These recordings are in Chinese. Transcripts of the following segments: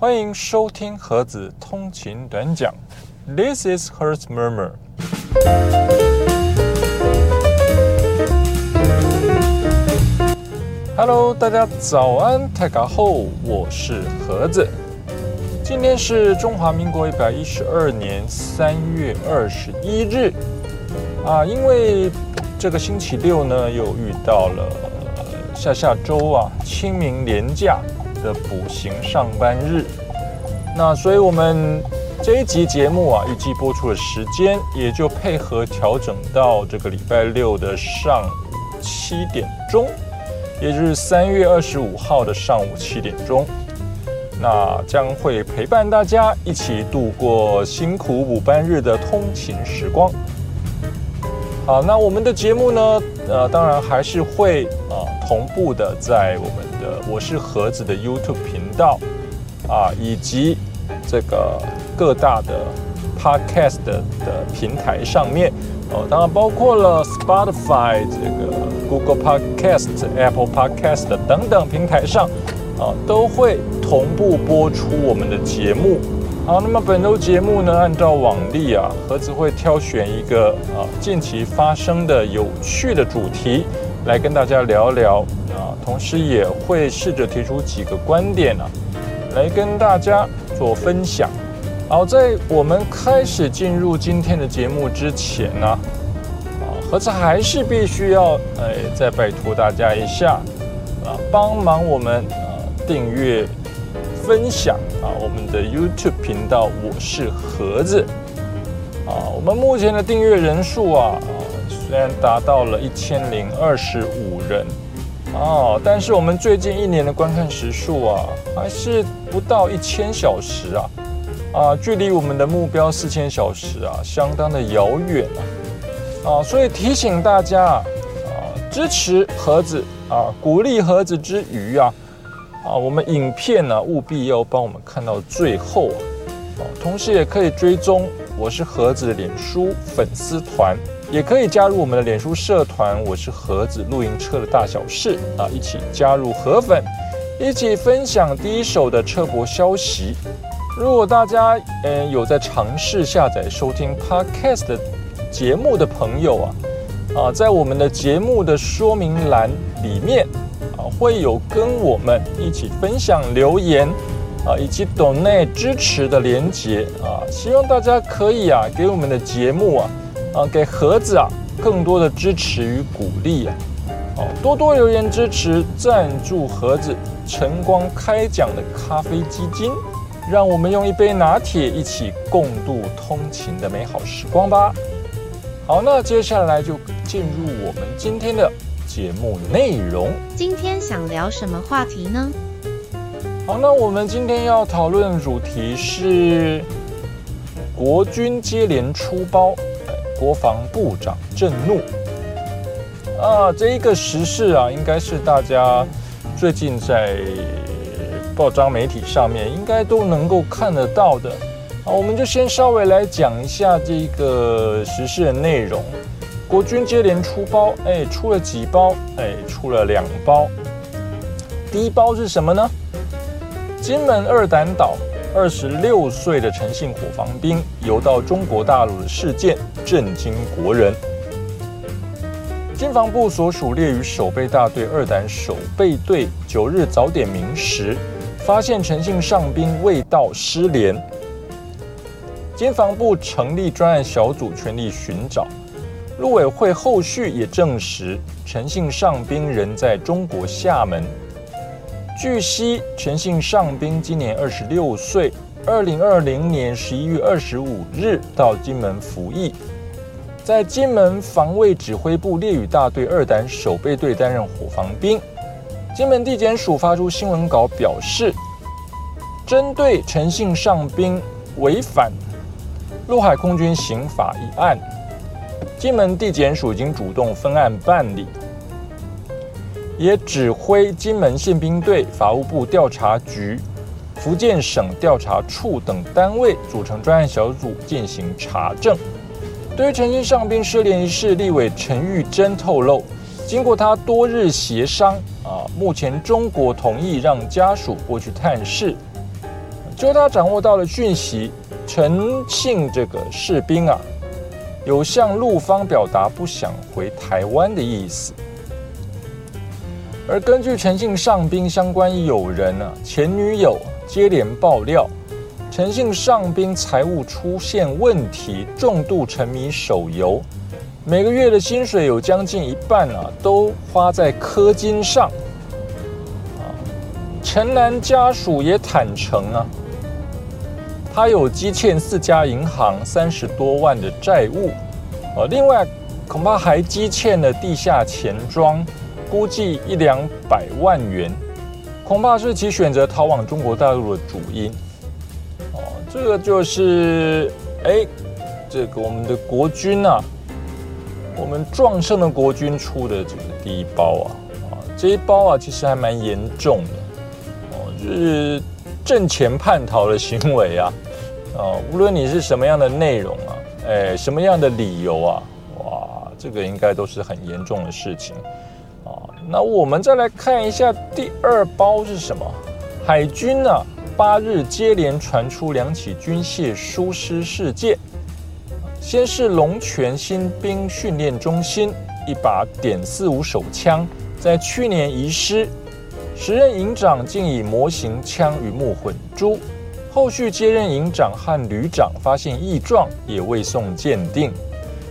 欢迎收听盒子通勤短讲。This is Hertz Murmur。Hello，大家早安，泰嘎后，我是盒子。今天是中华民国一百一十二年三月二十一日啊，因为这个星期六呢，又遇到了下下周啊清明连假。的补行上班日，那所以我们这一集节目啊，预计播出的时间也就配合调整到这个礼拜六的上午七点钟，也就是三月二十五号的上午七点钟，那将会陪伴大家一起度过辛苦补班日的通勤时光。好，那我们的节目呢，呃，当然还是会啊同步的在我们。的我是盒子的 YouTube 频道啊，以及这个各大的 Podcast 的平台上面哦，当然包括了 Spotify、这个 Google Podcast、Apple Podcast 等等平台上啊，都会同步播出我们的节目。好，那么本周节目呢，按照往例啊，盒子会挑选一个啊近期发生的有趣的主题来跟大家聊聊啊。同时也会试着提出几个观点呢，来跟大家做分享。好，在我们开始进入今天的节目之前呢，啊，盒子还是必须要哎再拜托大家一下，啊，帮忙我们啊订阅、分享啊我们的 YouTube 频道。我是盒子，啊，我们目前的订阅人数啊虽然达到了一千零二十五人。哦，但是我们最近一年的观看时数啊，还是不到一千小时啊，啊，距离我们的目标四千小时啊，相当的遥远啊，啊，所以提醒大家啊，支持盒子啊，鼓励盒子之余啊，啊，我们影片呢务必要帮我们看到最后啊，同时也可以追踪我是盒子脸书粉丝团。也可以加入我们的脸书社团，我是盒子露营车的大小事啊，一起加入盒粉，一起分享第一手的车博消息。如果大家嗯有在尝试下载收听 Podcast 的节目的朋友啊，啊，在我们的节目的说明栏里面啊，会有跟我们一起分享留言啊，以及懂内支持的连接啊，希望大家可以啊，给我们的节目啊。啊，给盒子啊更多的支持与鼓励啊！哦，多多留言支持，赞助盒子晨光开讲的咖啡基金，让我们用一杯拿铁一起共度通勤的美好时光吧。好，那接下来就进入我们今天的节目内容。今天想聊什么话题呢？好，那我们今天要讨论的主题是国军接连出包。国防部长震怒啊！这一个时事啊，应该是大家最近在报章媒体上面应该都能够看得到的。好，我们就先稍微来讲一下这个时事的内容。国军接连出包，哎，出了几包？哎，出了两包。第一包是什么呢？金门二胆岛。二十六岁的陈姓伙房兵游到中国大陆的事件震惊国人。军防部所属列于守备大队二胆守备队九日早点名时，发现陈姓上兵未到失联。军防部成立专案小组，全力寻找。陆委会后续也证实，陈姓上兵仍在中国厦门。据悉，陈姓上兵今年二十六岁，二零二零年十一月二十五日到金门服役，在金门防卫指挥部烈屿大队二胆守备队担任火防兵。金门地检署发出新闻稿表示，针对陈姓上兵违反陆海空军刑法一案，金门地检署已经主动分案办理。也指挥金门宪兵队、法务部调查局、福建省调查处等单位组成专案小组进行查证。对于陈姓上兵失联一事，立委陈玉珍透露，经过他多日协商，啊，目前中国同意让家属过去探视。就他掌握到了讯息，陈姓这个士兵啊，有向陆方表达不想回台湾的意思。而根据陈姓上宾相关友人啊前女友接连爆料，陈姓上宾财务出现问题，重度沉迷手游，每个月的薪水有将近一半啊都花在氪金上。啊，陈男家属也坦诚啊，他有积欠四家银行三十多万的债务，呃，另外恐怕还积欠了地下钱庄。估计一两百万元，恐怕是其选择逃往中国大陆的主因。哦，这个就是哎，这个我们的国军啊，我们壮盛的国军出的这个第一包啊，啊，这一包啊其实还蛮严重的。哦，就是挣钱叛逃的行为啊，啊，无论你是什么样的内容啊，哎，什么样的理由啊，哇，这个应该都是很严重的事情。那我们再来看一下第二包是什么？海军呢？八日接连传出两起军械疏失事件。先是龙泉新兵训练中心一把点四五手枪在去年遗失，时任营长竟以模型枪与木混珠，后续接任营长和旅长发现异状，也未送鉴定，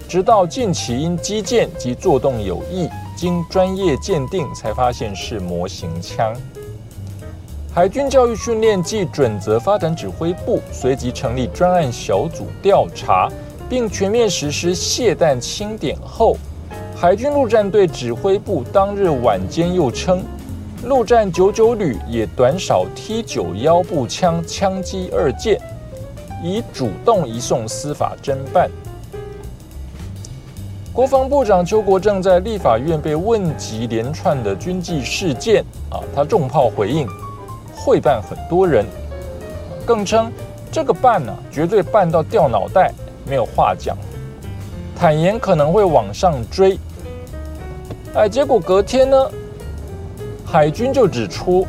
直到近期因击剑及作动有异。经专业鉴定，才发现是模型枪。海军教育训练暨准则发展指挥部随即成立专案小组调查，并全面实施卸弹清点后，海军陆战队指挥部当日晚间又称，陆战九九旅也短少 T 九幺步枪枪击二件，已主动移送司法侦办。国防部长邱国正在立法院被问及连串的军纪事件啊，他重炮回应会办很多人，更称这个办呢绝对办到掉脑袋，没有话讲，坦言可能会往上追。哎，结果隔天呢，海军就指出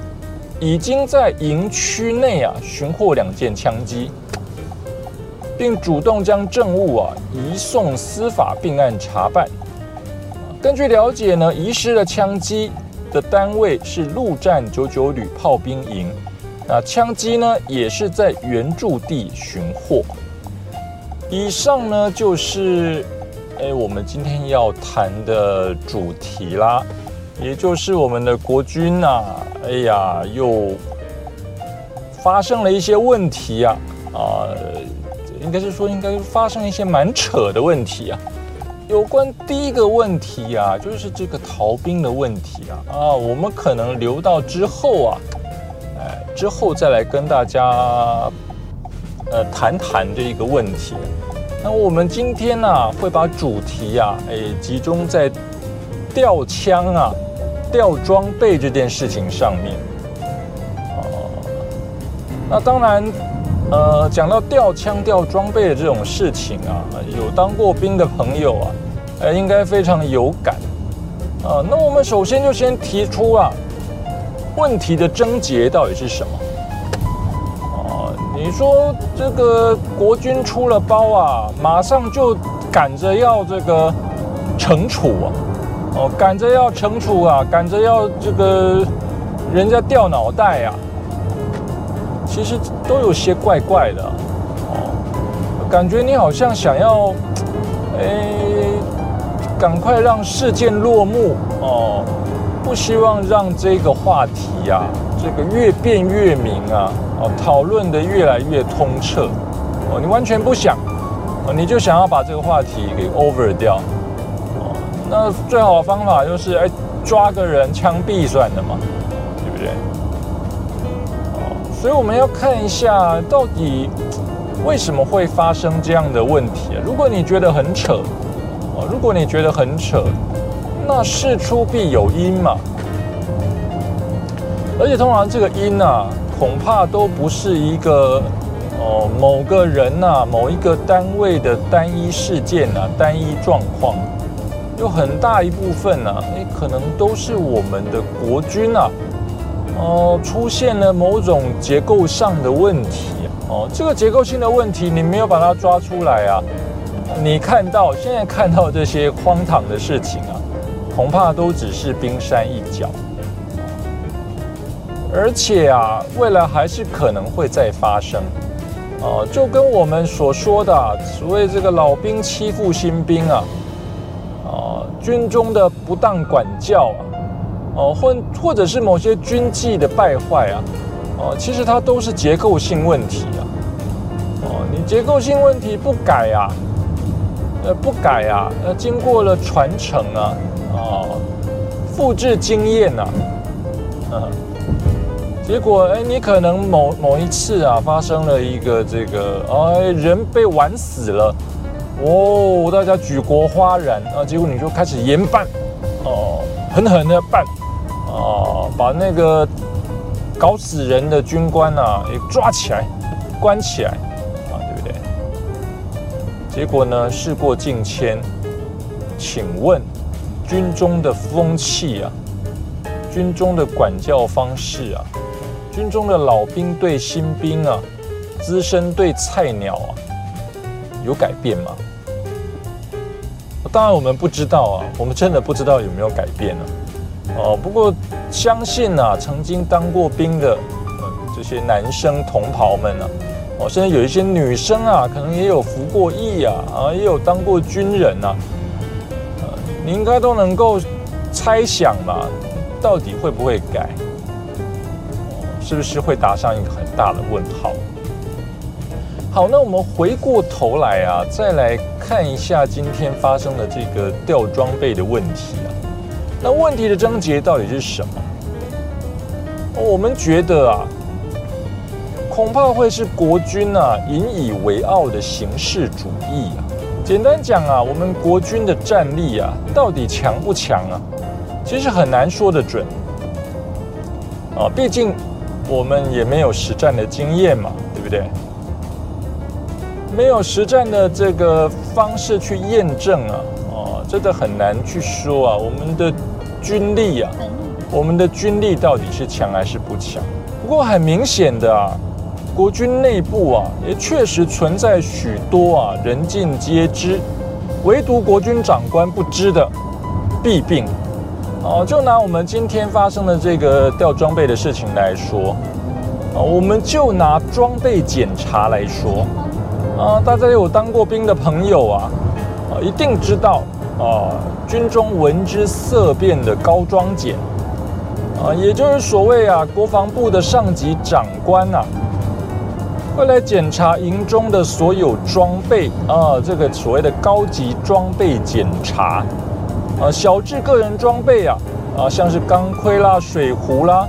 已经在营区内啊寻获两件枪击。并主动将证物啊移送司法并案查办。根据了解呢，遗失的枪击的单位是陆战九九旅炮兵营，那枪击呢也是在原驻地寻获。以上呢就是哎我们今天要谈的主题啦，也就是我们的国军呐，哎呀又发生了一些问题呀啊。应该是说，应该发生一些蛮扯的问题啊。有关第一个问题啊，就是这个逃兵的问题啊啊，我们可能留到之后啊，哎，之后再来跟大家呃谈谈这一个问题。那我们今天呢，会把主题啊，哎，集中在调枪啊、调装备这件事情上面。哦，那当然。呃，讲到调枪、调装备的这种事情啊，有当过兵的朋友啊，呃，应该非常有感啊。那我们首先就先提出啊，问题的症结到底是什么？啊，你说这个国军出了包啊，马上就赶着要这个惩处啊，哦，赶着要惩处啊，赶着要这个人家掉脑袋呀。其实都有些怪怪的，哦，感觉你好像想要，哎，赶快让事件落幕。哦，不希望让这个话题呀，这个越辩越明啊，哦，讨论的越来越通彻，哦，你完全不想，哦，你就想要把这个话题给 over 掉，哦，那最好的方法就是哎，抓个人枪毙算了嘛，对不对？所以我们要看一下，到底为什么会发生这样的问题啊？如果你觉得很扯，啊，如果你觉得很扯，那事出必有因嘛。而且通常这个因啊，恐怕都不是一个哦某个人呐、某一个单位的单一事件啊、单一状况，有很大一部分呢，哎，可能都是我们的国军啊。哦，出现了某种结构上的问题。哦，这个结构性的问题你没有把它抓出来啊，你看到现在看到这些荒唐的事情啊，恐怕都只是冰山一角，而且啊，未来还是可能会再发生。哦，就跟我们所说的所谓这个老兵欺负新兵啊，啊，军中的不当管教啊，哦，或或者是某些军纪的败坏啊，哦，其实它都是结构性问题啊，哦，你结构性问题不改啊，呃，不改啊，呃，经过了传承啊，哦，复制经验呐，嗯。结果，哎，你可能某某一次啊，发生了一个这个，哎，人被玩死了，哦，大家举国哗然啊，结果你就开始严办，哦，狠狠的办，把那个搞死人的军官啊，也抓起来，关起来，啊，对不对？结果呢，事过境迁，请问，军中的风气啊，军中的管教方式啊？军中的老兵对新兵啊，资深对菜鸟啊，有改变吗？当然我们不知道啊，我们真的不知道有没有改变呢。哦，不过相信啊，曾经当过兵的这些男生同袍们呢，哦，甚至有一些女生啊，可能也有服过役啊，啊，也有当过军人呐，呃，你应该都能够猜想吧，到底会不会改？是不是会打上一个很大的问号？好，那我们回过头来啊，再来看一下今天发生的这个掉装备的问题啊。那问题的症结到底是什么？我们觉得啊，恐怕会是国军啊引以为傲的形式主义啊。简单讲啊，我们国军的战力啊，到底强不强啊？其实很难说得准啊，毕竟。我们也没有实战的经验嘛，对不对？没有实战的这个方式去验证啊，哦，真的很难去说啊。我们的军力啊，我们的军力到底是强还是不强？不过很明显的啊，国军内部啊，也确实存在许多啊人尽皆知，唯独国军长官不知的弊病。哦，就拿我们今天发生的这个掉装备的事情来说，啊，我们就拿装备检查来说，啊，大家有当过兵的朋友啊，啊，一定知道啊，军中闻之色变的高装检，啊，也就是所谓啊，国防部的上级长官啊，会来检查营中的所有装备啊，这个所谓的高级装备检查。啊，小至个人装备啊，啊，像是钢盔啦、水壶啦，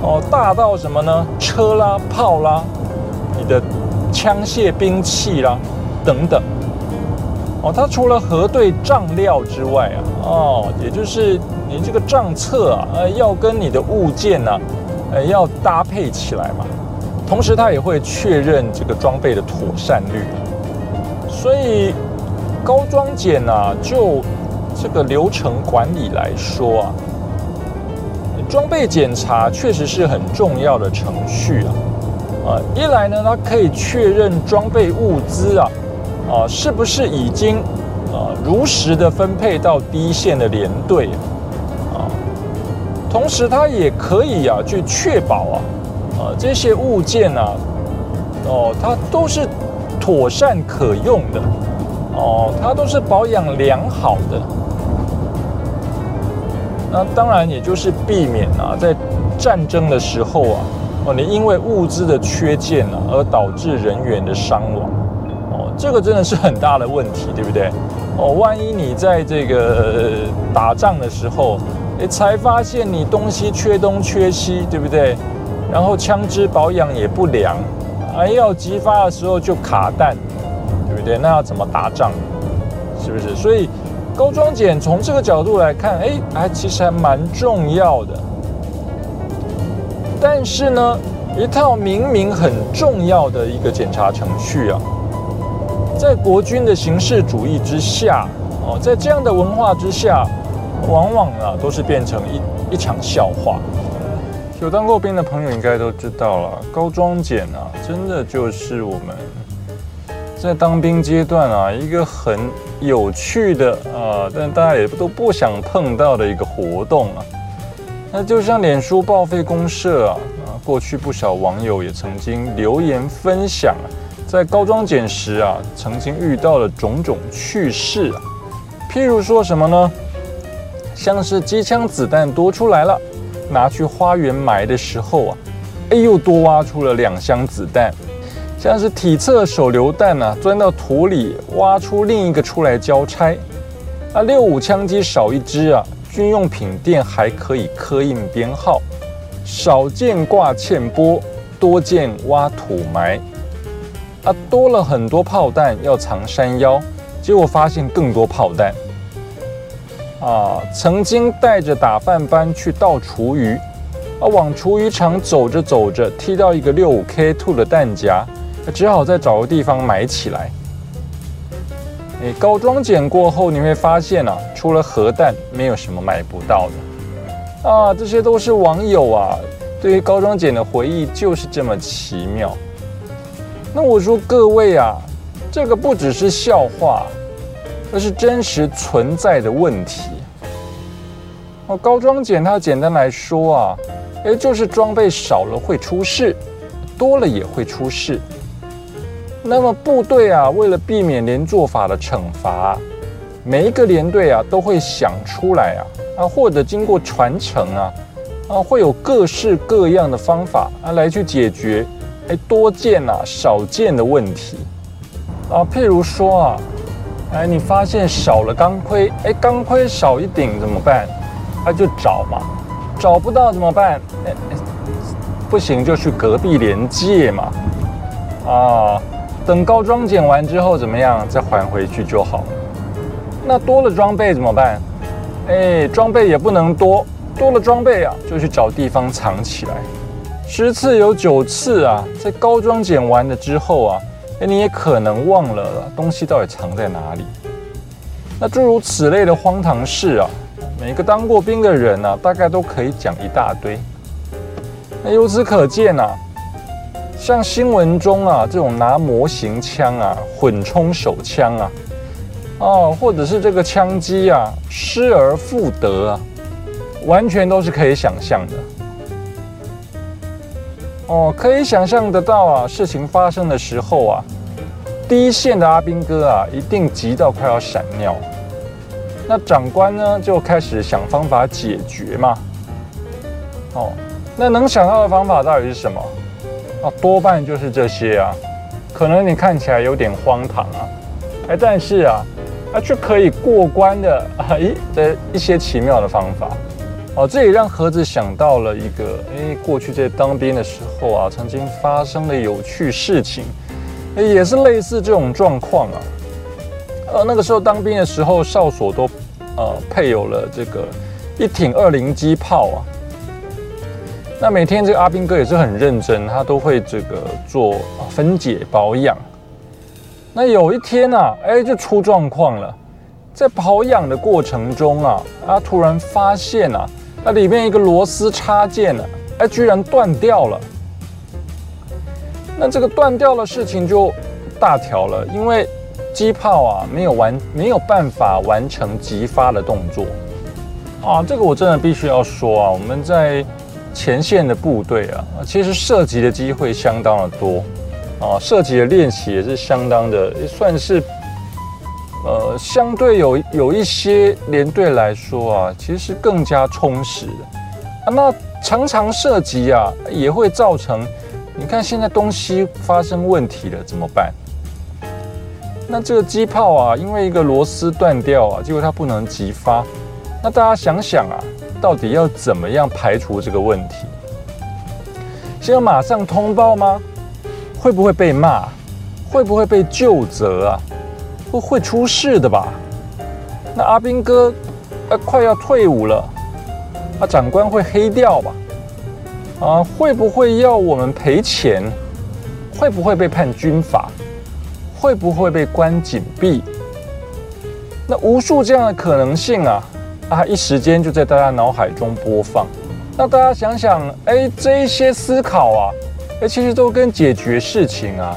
哦，大到什么呢？车啦、炮啦，你的枪械兵器啦，等等。哦，它除了核对账料之外啊，哦，也就是你这个账册啊，呃，要跟你的物件呢，呃，要搭配起来嘛。同时，它也会确认这个装备的妥善率。所以，高装检呢，就这个流程管理来说啊，装备检查确实是很重要的程序啊。呃，一来呢，它可以确认装备物资啊，啊，是不是已经啊如实的分配到第一线的连队啊。同时，它也可以啊去确保啊，啊这些物件啊，哦，它都是妥善可用的，哦，它都是保养良好的。那当然，也就是避免啊，在战争的时候啊，哦，你因为物资的缺件啊，而导致人员的伤亡，这个真的是很大的问题，对不对？哦，万一你在这个打仗的时候，诶才发现你东西缺东缺西，对不对？然后枪支保养也不良，啊，要激发的时候就卡弹，对不对？那要怎么打仗？是不是？所以。高装检从这个角度来看，哎，还其实还蛮重要的。但是呢，一套明明很重要的一个检查程序啊，在国军的形式主义之下，哦，在这样的文化之下，往往啊都是变成一一场笑话。有当过兵的朋友应该都知道了，高装检啊，真的就是我们在当兵阶段啊一个很有趣的啊，但大家也都不想碰到的一个活动啊。那就像脸书报废公社啊，啊，过去不少网友也曾经留言分享，在高装检时啊，曾经遇到了种种趣事啊，譬如说什么呢？像是机枪子弹多出来了。拿去花园埋的时候啊，哎，又多挖出了两箱子弹，像是体测手榴弹啊，钻到土里挖出另一个出来交差。啊，六五枪机少一支啊，军用品店还可以刻印编号，少见挂欠波，多见挖土埋。啊，多了很多炮弹要藏山腰，结果发现更多炮弹。啊，曾经带着打饭班去倒厨余，啊，往厨余场走着走着，踢到一个六五 K two 的弹夹，只好再找个地方埋起来。你高装检过后，你会发现啊，除了核弹，没有什么买不到的。啊，这些都是网友啊，对于高装检的回忆就是这么奇妙。那我说各位啊，这个不只是笑话。而是真实存在的问题。哦，高装检它简单来说啊，也就是装备少了会出事，多了也会出事。那么部队啊，为了避免连坐法的惩罚，每一个连队啊都会想出来啊啊，或者经过传承啊啊，会有各式各样的方法啊来去解决哎多件啊少件的问题啊，譬如说啊。哎，你发现少了钢盔，哎，钢盔少一顶怎么办？他就找嘛，找不到怎么办？哎，不行就去隔壁连借嘛。啊，等高装捡完之后怎么样，再还回去就好。那多了装备怎么办？哎，装备也不能多，多了装备啊，就去找地方藏起来。十次有九次啊，在高装捡完了之后啊。哎，你也可能忘了东西到底藏在哪里。那诸如此类的荒唐事啊，每个当过兵的人呢，大概都可以讲一大堆。那由此可见啊，像新闻中啊这种拿模型枪啊混充手枪啊，哦，或者是这个枪击啊失而复得啊，完全都是可以想象的。哦，可以想象得到啊，事情发生的时候啊，第一线的阿兵哥啊，一定急到快要闪尿。那长官呢，就开始想方法解决嘛。哦，那能想到的方法到底是什么？啊，多半就是这些啊。可能你看起来有点荒唐啊，哎，但是啊，啊却可以过关的啊，一的一些奇妙的方法。哦，这也让盒子想到了一个，哎，过去在当兵的时候啊，曾经发生的有趣事情，哎，也是类似这种状况啊。呃，那个时候当兵的时候，哨所都呃配有了这个一挺二零机炮啊。那每天这个阿兵哥也是很认真，他都会这个做分解保养。那有一天啊，哎，就出状况了，在保养的过程中啊，他突然发现啊。那里面一个螺丝插件呢，哎，居然断掉了。那这个断掉的事情就大条了，因为机炮啊没有完，没有办法完成急发的动作。啊，这个我真的必须要说啊，我们在前线的部队啊，其实射击的机会相当的多，啊，射击的练习也是相当的，算是。呃，相对有有一些连队来说啊，其实是更加充实的啊。那常常涉及啊，也会造成，你看现在东西发生问题了，怎么办？那这个机炮啊，因为一个螺丝断掉啊，结果它不能急发。那大家想想啊，到底要怎么样排除这个问题？是要马上通报吗？会不会被骂？会不会被救责啊？会会出事的吧？那阿兵哥，呃，快要退伍了，啊，长官会黑掉吧？啊，会不会要我们赔钱？会不会被判军法？会不会被关紧闭？那无数这样的可能性啊，啊，一时间就在大家脑海中播放。那大家想想，哎，这一些思考啊，哎，其实都跟解决事情啊，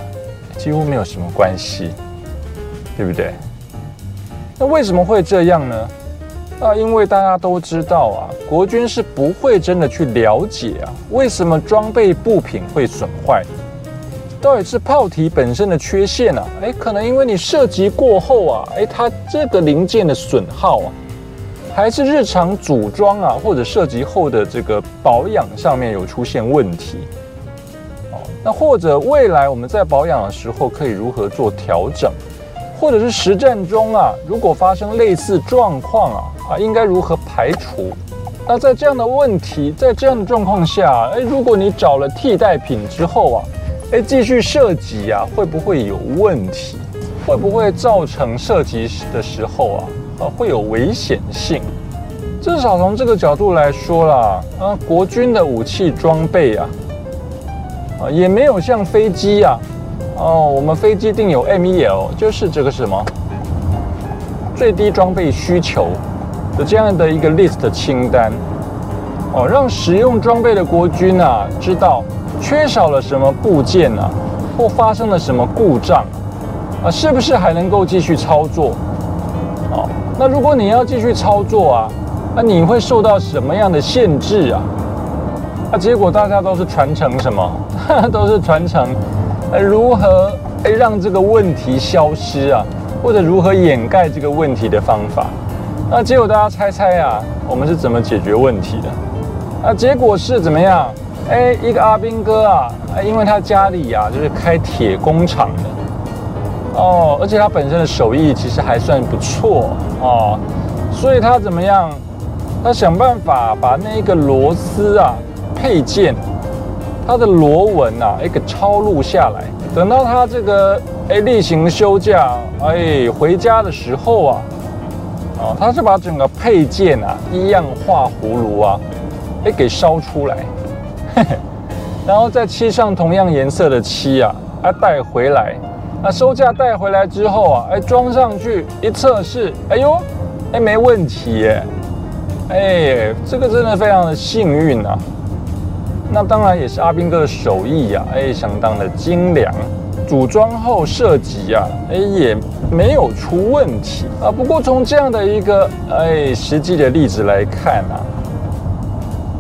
几乎没有什么关系，对不对？那为什么会这样呢？啊，因为大家都知道啊，国军是不会真的去了解啊，为什么装备部品会损坏，到底是炮体本身的缺陷啊？哎，可能因为你射击过后啊，哎，它这个零件的损耗啊。还是日常组装啊，或者涉及后的这个保养上面有出现问题，哦，那或者未来我们在保养的时候可以如何做调整，或者是实战中啊，如果发生类似状况啊，啊，应该如何排除？那在这样的问题，在这样的状况下，哎，如果你找了替代品之后啊，哎，继续射击啊，会不会有问题？会不会造成射击的时候啊？啊，会有危险性。至少从这个角度来说啦，啊，国军的武器装备啊，啊，也没有像飞机啊，哦，我们飞机定有 MEL，就是这个什么最低装备需求的这样的一个 list 清单，哦，让使用装备的国军啊，知道缺少了什么部件啊，或发生了什么故障，啊，是不是还能够继续操作？哦。那如果你要继续操作啊，那你会受到什么样的限制啊？那结果大家都是传承什么？都是传承，呃，如何哎让这个问题消失啊？或者如何掩盖这个问题的方法？那结果大家猜猜啊，我们是怎么解决问题的？啊结果是怎么样？哎，一个阿兵哥啊，因为他家里呀就是开铁工厂的。哦，而且他本身的手艺其实还算不错哦，所以他怎么样？他想办法把那个螺丝啊配件，它的螺纹啊一个抄录下来。等到他这个哎例行休假哎回家的时候啊，哦，他是把整个配件啊一样画葫芦啊哎给烧出来，然后再漆上同样颜色的漆啊，啊带回来。那收价带回来之后啊，哎，装上去一测试，哎呦，哎，没问题耶，哎，这个真的非常的幸运啊。那当然也是阿兵哥的手艺呀，哎，相当的精良，组装后设计啊，哎，也没有出问题啊。不过从这样的一个哎实际的例子来看啊，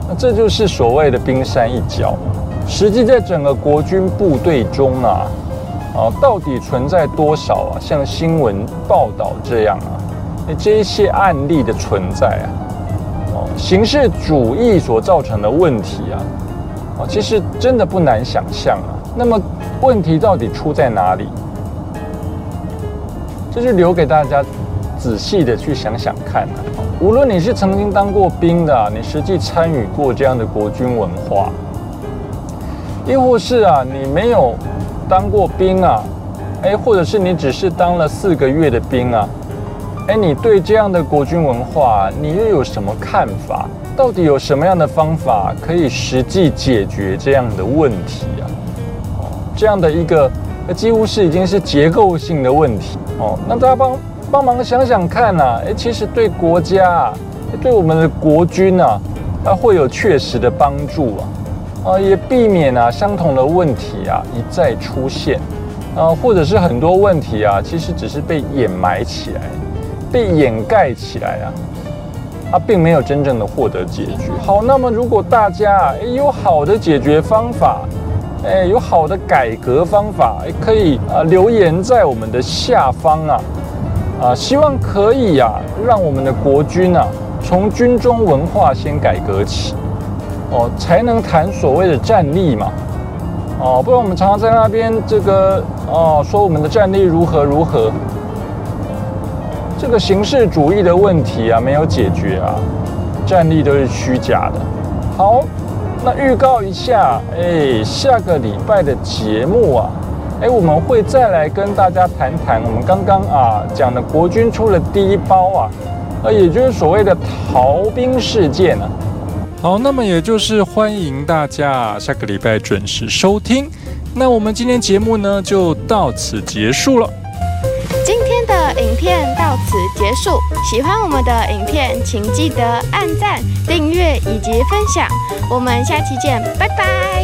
那这就是所谓的冰山一角，实际在整个国军部队中啊。啊，到底存在多少啊？像新闻报道这样啊，这一些案例的存在啊，哦，形式主义所造成的问题啊，哦，其实真的不难想象啊。那么问题到底出在哪里？这就留给大家仔细的去想想看啊。无论你是曾经当过兵的，你实际参与过这样的国军文化，亦或是啊，你没有。当过兵啊，哎，或者是你只是当了四个月的兵啊，哎，你对这样的国军文化，你又有什么看法？到底有什么样的方法可以实际解决这样的问题啊？这样的一个几乎是已经是结构性的问题哦。那大家帮帮忙想想看呐，哎，其实对国家、对我们的国军啊，它会有确实的帮助啊。啊，也避免啊相同的问题啊一再出现，啊，或者是很多问题啊，其实只是被掩埋起来，被掩盖起来啊，啊，并没有真正的获得解决。好，那么如果大家哎有好的解决方法，哎有好的改革方法，哎可以啊留言在我们的下方啊，啊，希望可以啊让我们的国军啊从军中文化先改革起。哦，才能谈所谓的战力嘛，哦，不然我们常常在那边这个哦说我们的战力如何如何，这个形式主义的问题啊没有解决啊，战力都是虚假的。好，那预告一下，哎，下个礼拜的节目啊，哎，我们会再来跟大家谈谈我们刚刚啊讲的国军出了第一包啊，呃，也就是所谓的逃兵事件啊。好，那么也就是欢迎大家下个礼拜准时收听。那我们今天节目呢就到此结束了。影片到此结束。喜欢我们的影片，请记得按赞、订阅以及分享。我们下期见，拜拜。